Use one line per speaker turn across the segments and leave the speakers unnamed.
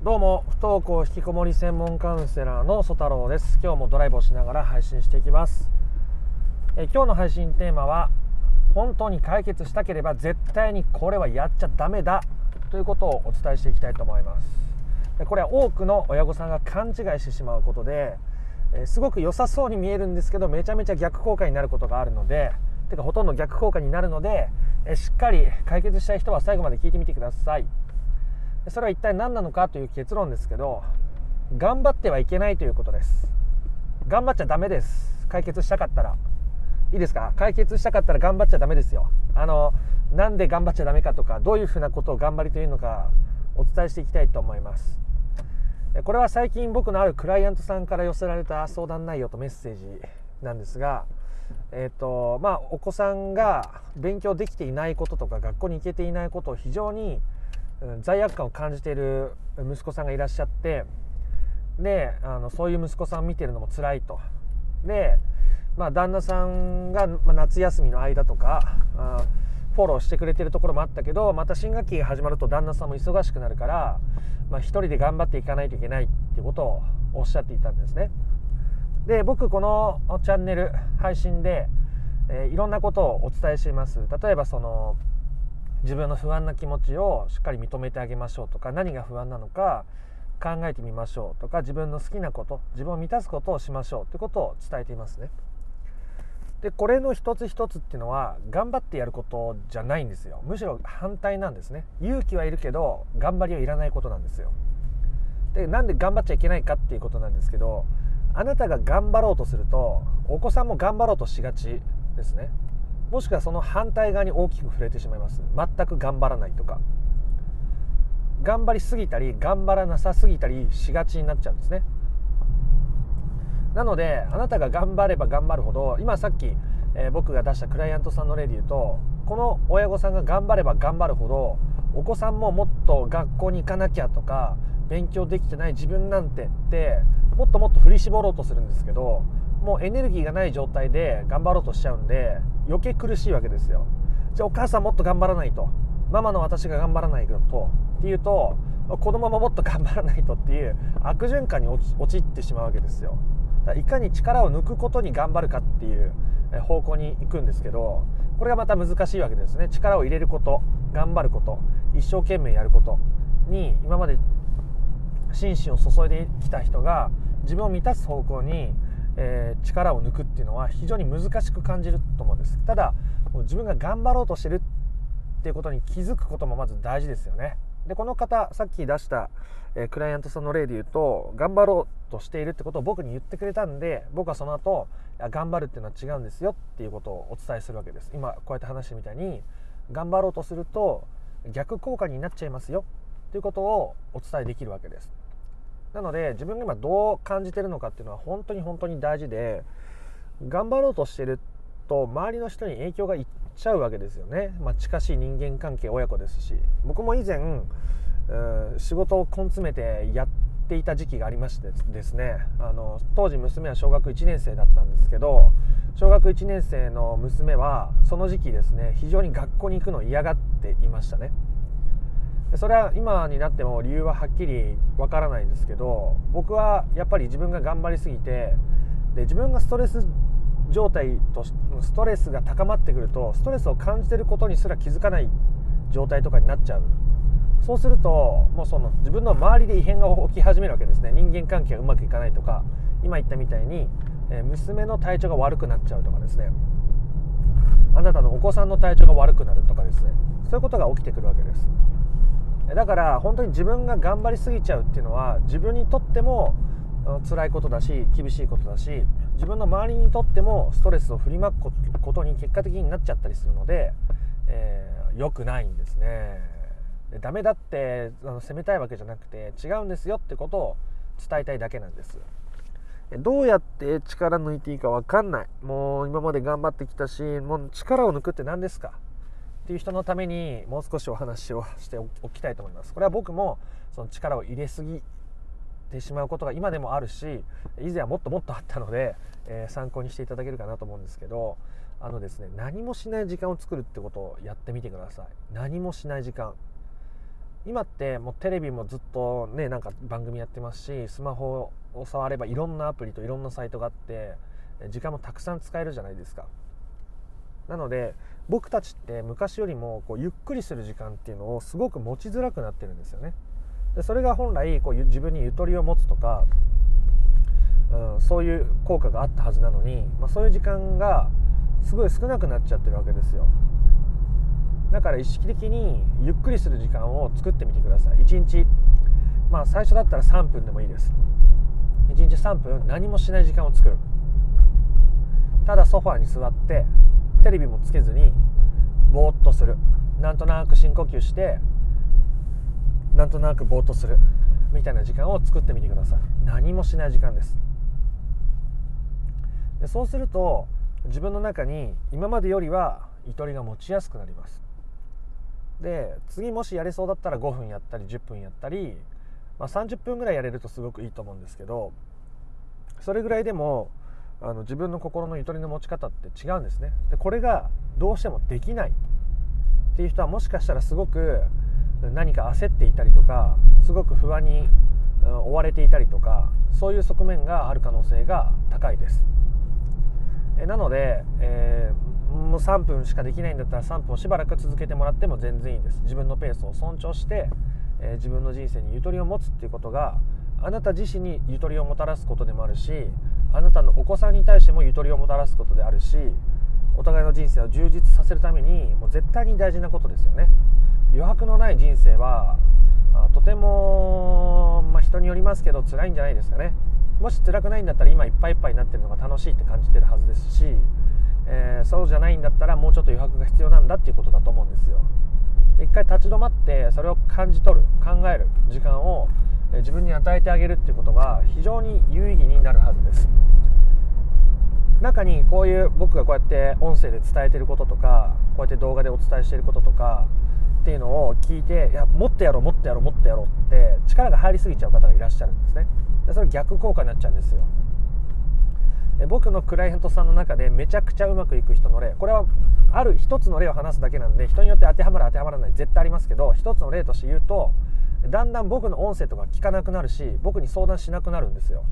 どうも不登校引きこもり専門カウンセラーの曽太郎です。今日もドライブをしながら配信していきます。え今日の配信テーマは本当に解決したければ絶対にこれはやっちゃダメだということをお伝えしていきたいと思います。これは多くの親御さんが勘違いしてしまうことですごく良さそうに見えるんですけどめちゃめちゃ逆効果になることがあるのでてかほとんど逆効果になるのでしっかり解決したい人は最後まで聞いてみてください。それは一体何なのかという結論ですけど頑張ってはいけないということです。頑張っちゃダメです。解決したかったら。いいですか？解決したかったら頑張っちゃダメですよ。あのなんで頑張っちゃダメかとかどういうふうなことを頑張りというのかお伝えしていきたいと思います。これは最近僕のあるクライアントさんから寄せられた相談内容とメッセージなんですがえーとまあ、お子さんが勉強できていないこととか学校に行けていないことを非常に罪悪感を感じている息子さんがいらっしゃってであのそういう息子さんを見てるのも辛いとで、まあ、旦那さんが、夏休みの間とかフォローしてくれてるところもあったけどまた新学期が始まると旦那さんも忙しくなるから、まあ、一人で頑張っていかないといけないっていうことをおっしゃっていたんですね。で僕このチャンネル配信で、えー、いろんなことをお伝えしています例えばその自分の不安な気持ちをしっかり認めてあげましょうとか何が不安なのか考えてみましょうとか自分の好きなこと自分を満たすことをしましょうということを伝えていますね。でこれの一つ一つっていうのは頑張ってやることじゃないんですよ。むしろ反対なんですね。勇気はいるけど頑張りはいらないことなんですよ。でなんで頑張っちゃいけないかっていうことなんですけどあなたが頑張ろうとするとお子さんも頑張ろうとしがちですね。もしくはその反対側に大きく触れてしまいます。全く頑張らないとか。頑張りすぎたり頑張らなさすぎたりしがちになっちゃうんですね。なのであなたが頑張れば頑張るほど今さっき、えー、僕が出したクライアントさんの例で言うとこの親御さんが頑張れば頑張るほどお子さんももっと学校に行かなきゃとか勉強できてない自分なんてってもっともっと振り絞ろうとするんですけどもうエネルギーがない状態で頑張ろうとしちゃうんで余計苦しいわけですよ。じゃあお母さんもっと頑張らないと。ママの私が頑張らないとっていうと子供ももっと頑張らないとっていう悪循環に陥ってしまうわけですよ。だからいかに力を抜くことに頑張るかっていう方向に行くんですけどこれがまた難しいわけですね。力を入れること頑張ること一生懸命やることに今まで心身を注いできた人が自分を満たす方向にえー、力を抜くっていうのは非常に難しく感じると思うんです。ただ自分が頑張ろうとしてるっていうことに気づくこともまず大事ですよね。でこの方さっき出した、えー、クライアントさんの例で言うと頑張ろうとしているってことを僕に言ってくれたんで僕はその後頑張るっていうのは違うんですよっていうことをお伝えするわけです。今こうやって話してみたいに頑張ろうとすると逆効果になっちゃいますよということをお伝えできるわけです。なので自分が今どう感じてるのかっていうのは本当に本当に大事で頑張ろうとしてると周りの人に影響がいっちゃうわけですよね、まあ、近しい人間関係親子ですし。僕も以前仕事を根詰めてやっていた時期がありましてですね。あの当時娘は小学1年生だったんですけど小学1年生の娘はその時期ですね非常に学校に行くのを嫌がっていましたね。それは今になっても理由ははっきりわからないんですけど僕はやっぱり自分が頑張りすぎてで自分がストレス状態とストレスが高まってくるとストレスを感じてることにすら気づかない状態とかになっちゃう。そうするともうその自分の周りで異変が起き始めるわけですね。人間関係がうまくいかないとか今言ったみたいに、え娘の体調が悪くなっちゃうとかですね。あなたのお子さんの体調が悪くなるとかですね。そういうことが起きてくるわけです。だから本当に自分が頑張りすぎちゃうっていうのは自分にとっても辛いことだし厳しいことだし自分の周りにとってもストレスを振りまくことに結果的になっちゃったりするので、えー、良くないんですね。でダメだってあの責めたいわけじゃなくて違うんですよってことを伝えたいだけなんです。どうやって力抜いていいか分かんない。もう今まで頑張ってきたしもう力を抜くって何ですか？っていう人のためにもう少しお話をしておきたいと思います。これは僕もその力を入れすぎてしまうことが今でもあるし以前はもっともっとあったので、えー、参考にしていただけるかなと思うんですけどあのですね何もしない時間を作るってことをやってみてください。何もしない時間。今ってもうテレビもずっとねなんか番組やってますしスマホを触ればいろんなアプリといろんなサイトがあって時間もたくさん使えるじゃないですか。なので僕たちって昔よりもこうゆっくりする時間っていうのをすごく持ちづらくなってるんですよね。でそれが本来こう自分にゆとりを持つとか、うん、そういう効果があったはずなのに、まあ、そういう時間がすごい少なくなっちゃってるわけですよ。だから意識的にゆっくりする時間を作ってみてください。1日まあ最初だったら3分でもいいです。1日3分何もしない時間を作る。ただソファーに座ってテレビもつけずにぼーっとする。なんとなく深呼吸してなんとなくぼーっとする。みたいな時間を作ってみてください。何もしない時間です。でそうすると自分の中に今までよりはゆとりが持ちやすくなります。で次もしやれそうだったら5分やったり10分やったり、まあ、30分ぐらいやれるとすごくいいと思うんですけどそれぐらいでもあの自分の心のゆとりの持ち方って違うんですね。でこれがどうしてもできないっていう人はもしかしたらすごく何か焦っていたりとかすごく不安に追われていたりとかそういう側面がある可能性が高いです。なので、えー、もう3分しかできないんだったら3分をしばらく続けてもらっても全然いいです。自分のペースを尊重して、えー、自分の人生にゆとりを持つっていうことがあなた自身にゆとりをもたらすことでもあるしあなたのお子さんに対してもゆとりをもたらすことであるしお互いの人生を充実させるためにもう絶対に大事なことですよね。余白のない人生はとても、まあ、人によりますけど辛いんじゃないですかね。もし辛くないんだったら今いっぱいいっぱいになってるのが楽しいって感じてるはずですし、えー、そうじゃないんだったらもうちょっと余白が必要なんだっていうことだと思うんですよ。一回立ち止まってそれを感じ取る考える時間を自分に与えてあげるっていうことが非常に有意義になるはずです。中にこういう僕がこうやって音声で伝えてることとかこうやって動画でお伝えしてることとかっていうのを聞いていやもっとやろうもっとやろうもっとやろうって力が入りすぎちゃう方がいらっしゃるんですね。でそれ逆効果になっちゃうんですよ。僕のクライアントさんの中でめちゃくちゃうまくいく人の例これはある一つの例を話すだけなんで人によって当てはまる当てはまらない絶対ありますけど一つの例として言うとだんだん僕の音声とか聞かなくなるし僕に相談しなくなるんですよ。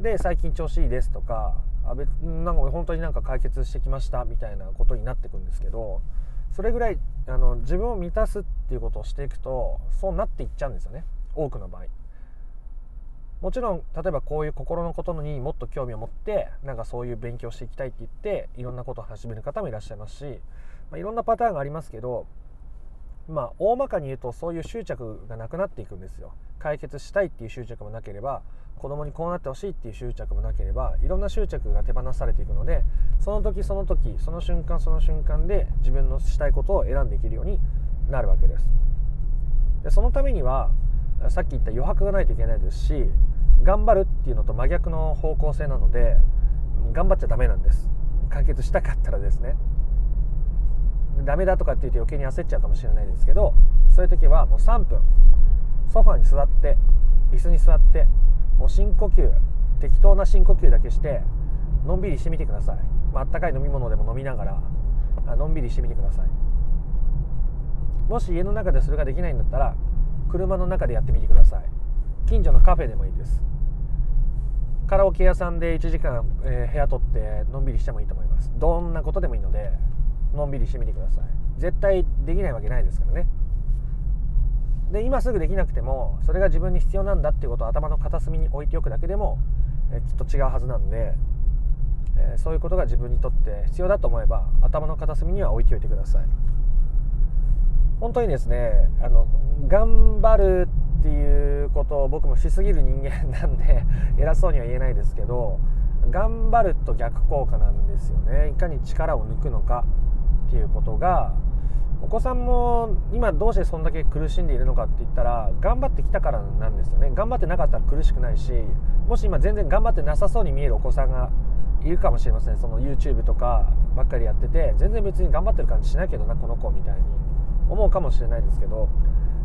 で最近調子いいですとかあ別なんか本当になんか解決してきましたみたいなことになってくんですけどそれぐらいあの自分を満たすっていうことをしていくとそうなっていっちゃうんですよね。多くの場合。もちろん例えばこういう心のことにもっと興味を持ってなんかそういう勉強していきたいって言っていろんなことを始める方もいらっしゃいますし、まあ、いろんなパターンがありますけどまあ大まかに言うとそういう執着がなくなっていくんですよ。解決したいっていう執着もなければ子供にこうなってほしいっていう執着もなければいろんな執着が手放されていくのでその時その時その瞬間その瞬間で自分のしたいことを選んでいけるようになるわけです。でそのためにはさっき言った余白がないといけないですし頑張るっていうのと真逆の方向性なので頑張っちゃダメなんです。解決したかったらですね。ダメだとかって言うと余計に焦っちゃうかもしれないですけどそういう時はもう3分ソファに座って椅子に座ってもう深呼吸適当な深呼吸だけしてのんびりしてみてください、まあったかい飲み物でも飲みながらのんびりしてみてください。もし家の中でそれができないんだったら車の中でやってみてください。近所のカフェでもいいです。カラオケ屋さんで1時間、えー、部屋取ってのんびりしてもいいと思います。どんなことでもいいのでのんびりしてみてください。絶対できないわけないですからね。で今すぐできなくてもそれが自分に必要なんだっていうことを頭の片隅に置いておくだけでも、えきっと違うはずなんで、え、そういうことが自分にとって必要だと思えば頭の片隅には置いておいてください。本当にですねあの頑張るっていうことを僕もしすぎる人間なんで偉そうには言えないですけど頑張ると逆効果なんですよね。いかに力を抜くのか。っていうことがお子さんも今どうしてそんだけ苦しんでいるのかって言ったら頑張ってきたからなんですよね。頑張ってなかったら苦しくないしもし今全然頑張ってなさそうに見えるお子さんがいるかもしれません。その YouTube とかばっかりやってて全然別に頑張ってる感じしないけどなこの子みたいに。思うかもしれないですけど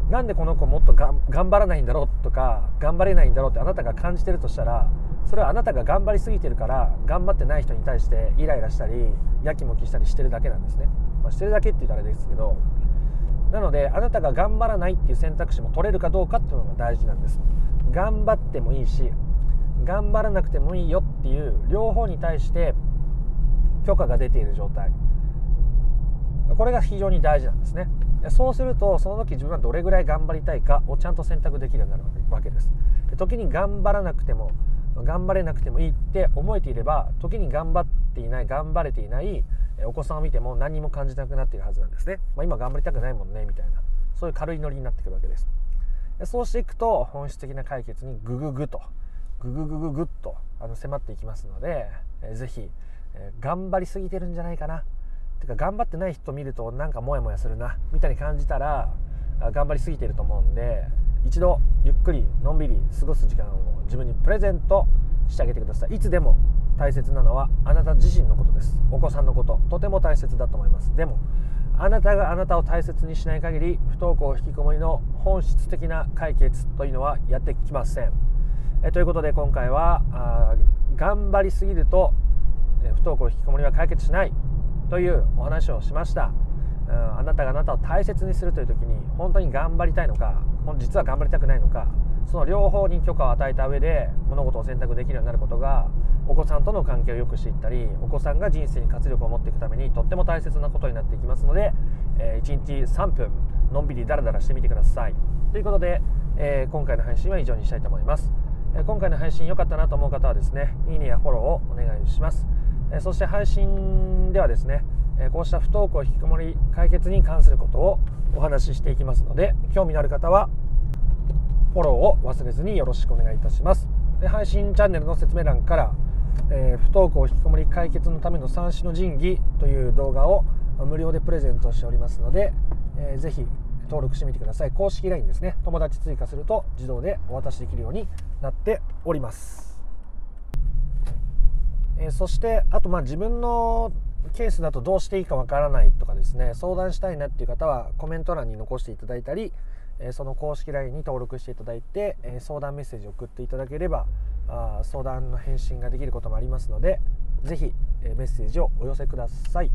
なんでこの子もっと頑張らないんだろうとか頑張れないんだろうってあなたが感じてるとしたらそれはあなたが頑張りすぎてるから頑張ってない人に対してイライラしたりやきもきしたりしてるだけなんですね、まあ、してるだけって言ったらあれですけどなのであなたが頑張らないっていう選択肢も取れるかどうかっていうのが大事なんです。頑張ってもいいし頑張らなくてもいいよっていう両方に対して許可が出ている状態。これが非常に大事なんですね。そうするとその時自分はどれぐらい頑張りたいかをちゃんと選択できるようになるわけです。時に頑張らなくても頑張れなくてもいいって思えていれば時に頑張っていない頑張れていないお子さんを見ても何も感じなくなっているはずなんですね、まあ、今頑張りたくないもんねみたいな。そういう軽いノリになってくるわけです。そうしていくと本質的な解決にグググとグググググッとあの迫っていきますので、えー、ぜひ、えー、頑張りすぎてるんじゃないかな。てか頑張ってない人見るとなんかモヤモヤするなみたいに感じたら頑張りすぎてると思うんで一度ゆっくりのんびり過ごす時間を自分にプレゼントしてあげてください。いつでも大切なのはあなた自身のことです。お子さんのこととても大切だと思います。でもあなたがあなたを大切にしない限り不登校引きこもりの本質的な解決というのはやってきません。えということで今回はあ頑張りすぎると不登校引きこもりは解決しないというお話をしました。あなたがあなたを大切にするという時に本当に頑張りたいのか実は頑張りたくないのかその両方に許可を与えた上で物事を選択できるようになることがお子さんとの関係を良くしていったりお子さんが人生に活力を持っていくためにとっても大切なことになっていきますので、えー、1日3分のんびりダラダラしてみてください。ということで、えー、今回の配信は以上にしたいと思います、え、今回の配信良かったなと思う方はですねいいねやフォローをお願いします、えそして配信ではですねこうした不登校引きこもり解決に関することをお話ししていきますので興味のある方はフォローを忘れずによろしくお願いいたします。で配信チャンネルの説明欄から、えー、不登校引きこもり解決のための三種の神器という動画を無料でプレゼントしておりますので、えー、ぜひ登録してみてください。公式 LINE ですね。友達追加すると自動でお渡しできるようになっております、えー、そしてあとまあ自分のケースだとどうしていいかわからないとかですね相談したいなっていう方はコメント欄に残していただいたりその公式 LINE に登録していただいて、相談メッセージを送っていただければ相談の返信ができることもありますので是非、メッセージをお寄せください。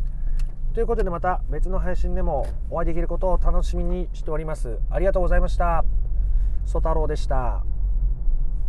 ということでまた別の配信でもお会いできることを楽しみにしております。ありがとうございました。ソ太郎でした。